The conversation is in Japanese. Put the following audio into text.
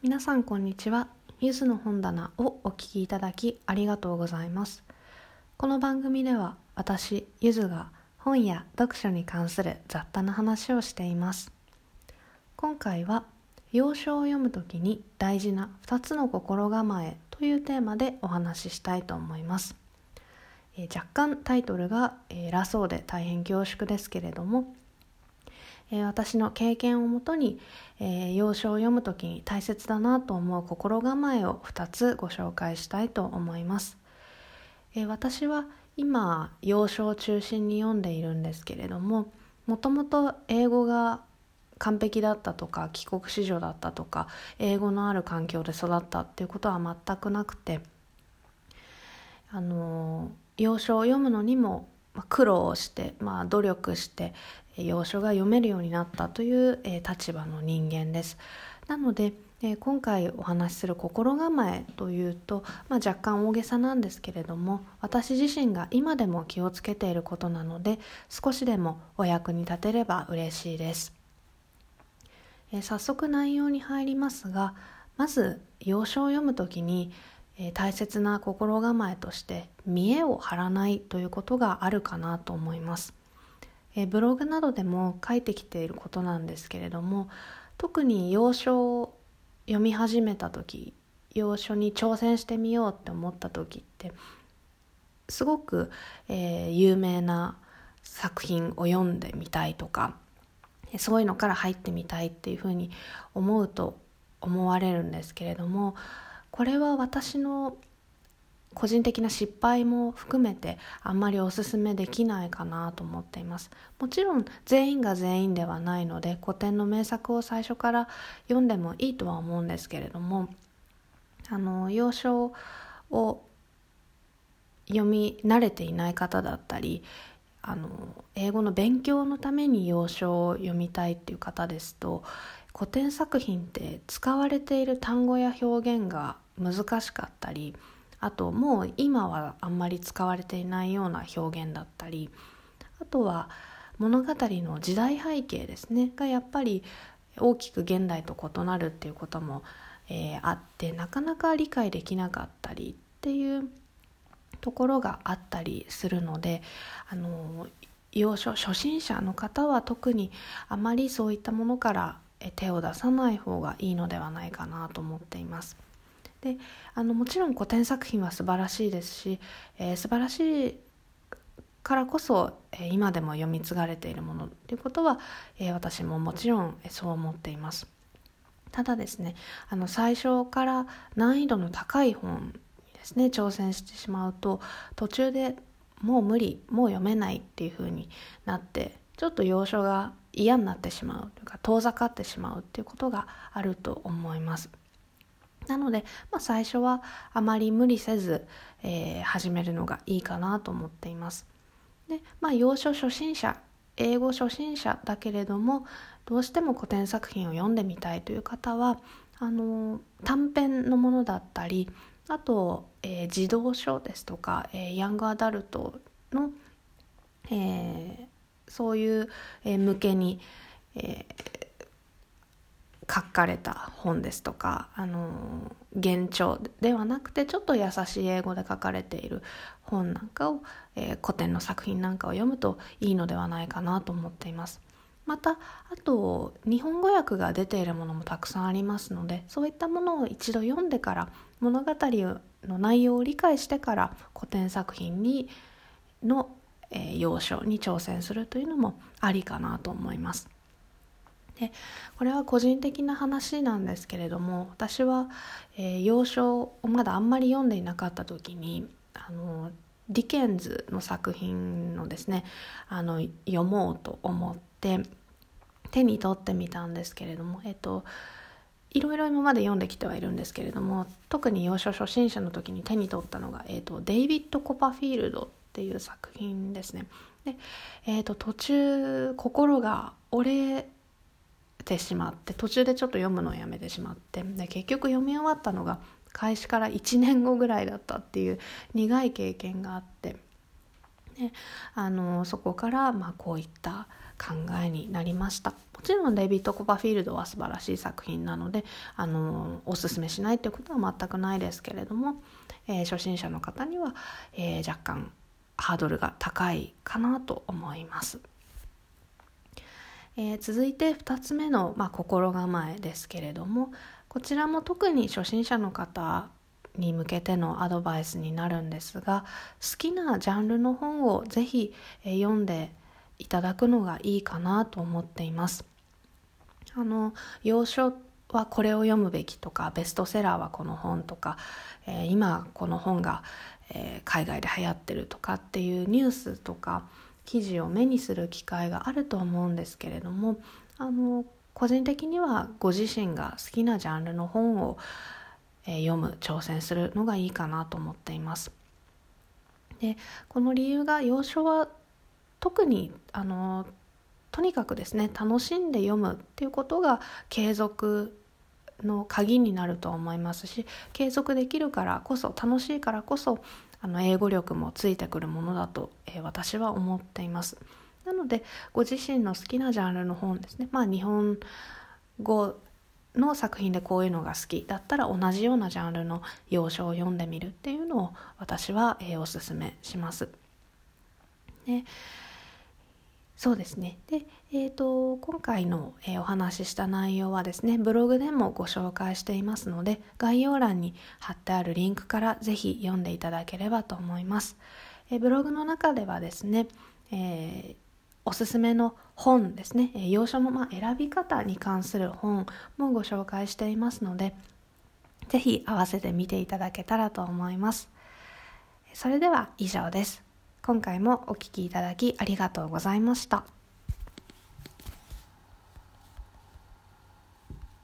皆さんこんにちは。ゆずの本棚をお聞きいただきありがとうございます。この番組では私ゆずが本や読書に関する雑多な話をしています。今回は洋書を読むときに大事な2つの心構えというテーマでお話ししたいと思います、え、若干タイトルが偉そうで大変恐縮ですけれどもえ私の経験をもとに、えー、要所を読む時に大切だなと思う心構えを2つご紹介したいと思います、えー、私は今要所を中心に読んでいるんですけれどももともと英語が完璧だったとか帰国子女だったとか英語のある環境で育ったっていうことは全くなくてあの要所を読むのにも苦労して、まあ、努力して要所が読めるようになったという、え立場の人間です。なので、え今回お話しする心構えというと、まあ、若干大げさなんですけれども私自身が今でも気をつけていることなので少しでもお役に立てれば嬉しいです。え早速内容に入りますがまず要所を読む時にえ大切な心構えとして見栄を張らないということがあるかなと思います。えブログなどでも書いてきていることなんですけれども特に洋書を読み始めた時洋書に挑戦してみようって思った時ってすごく、えー、有名な作品を読んでみたいとかそういうのから入ってみたいっていうふうに思うと思われるんですけれどもこれは私の個人的な失敗も含めてあんまりおすすめできないかなと思っています。もちろん全員が全員ではないので古典の名作を最初から読んでもいいとは思うんですけれどもあの要所を読み慣れていない方だったりあの英語の勉強のために要所を読みたいっていう方ですと古典作品って使われている単語や表現が難しかったりあともう今はあんまり使われていないような表現だったりあとは物語の時代背景ですねがやっぱり大きく現代と異なるっていうことも、えー、あってなかなか理解できなかったりっていうところがあったりするのであの要所初心者の方は特にあまりそういったものから手を出さない方がいいのではないかなと思っています。であのもちろん古典作品は素晴らしいですし、えー、素晴らしいからこそ、えー、今でも読み継がれているものということは、えー、私ももちろんそう思っています。ただですねあの最初から難易度の高い本ですね挑戦してしまうと途中でもう無理もう読めないっていう風になってちょっと要所が嫌になってしまうというか遠ざかってしまうっていうことがあると思います。なので、まあ、最初はあまり無理せず、えー、始めるのがいいかなと思っています。で、まあ、洋書初心者英語初心者だけれどもどうしても古典作品を読んでみたいという方はあの短編のものだったりあと、えー、児童書ですとか、えー、ヤングアダルトの、えー、そういう、えー、向けに、えー、書かれた本ですとかあの幻聴ではなくてちょっと優しい英語で書かれている本なんかを、えー、古典の作品なんかを読むといいのではないかなと思っています。またあと日本語訳が出ているものもたくさんありますのでそういったものを一度読んでから物語の内容を理解してから古典作品にの、えー、要所に挑戦するというのもありかなと思います。でこれは個人的な話なんですけれども私は、えー、洋書をまだあんまり読んでいなかった時にあのディケンズの作品のですねあの読もうと思って手に取ってみたんですけれどもえっといろいろ今まで読んできてはいるんですけれども特に洋書初心者の時に手に取ったのが、えっと、デイビッド・コパフィールドっていう作品ですね。で、えっと、途中心が折れてしまって途中でちょっと読むのをやめてしまってで結局読み終わったのが開始から1年後ぐらいだったっていう苦い経験があってであのそこからまあこういった考えになりましたもちろんデビッド・コバフィールドは素晴らしい作品なのであのおすすめしないということは全くないですけれども、えー、初心者の方には、えー、若干ハードルが高いかなと思います。えー、続いて2つ目の、まあ、心構えですけれどもこちらも特に初心者の方に向けてのアドバイスになるんですが好きなジャンルの本をぜひ、え、読んでいただくのがいいかなと思っています。あの要所はこれを読むべきとかベストセラーはこの本とか、えー、今この本が、えー、海外で流行ってるとかっていうニュースとか記事を目にする機会があると思うんですけれどもあの個人的にはご自身が好きなジャンルの本を、え、読む挑戦するのがいいかなと思っています。でこの理由が要所は特にあのとにかくですね楽しんで読むっていうことが継続の鍵になると思いますし継続できるからこそ楽しいからこそあの英語力もついてくるものだと、えー、私は思っています。なのでご自身の好きなジャンルの本ですねまあ日本語の作品でこういうのが好きだったら同じようなジャンルの要所を読んでみるっていうのを私は、えー、おすすめします。でそうですね。で、えーと、今回の、えー、お話しした内容はですね、ブログでもご紹介していますので、概要欄に貼ってあるリンクからぜひ読んでいただければと思います。えー、ブログの中ではですね、えー、おすすめの本ですね、え要所の、ま選び方に関する本もご紹介していますので、ぜひ合わせて見ていただけたらと思います。それでは以上です。今回もお聴きいただきありがとうございました。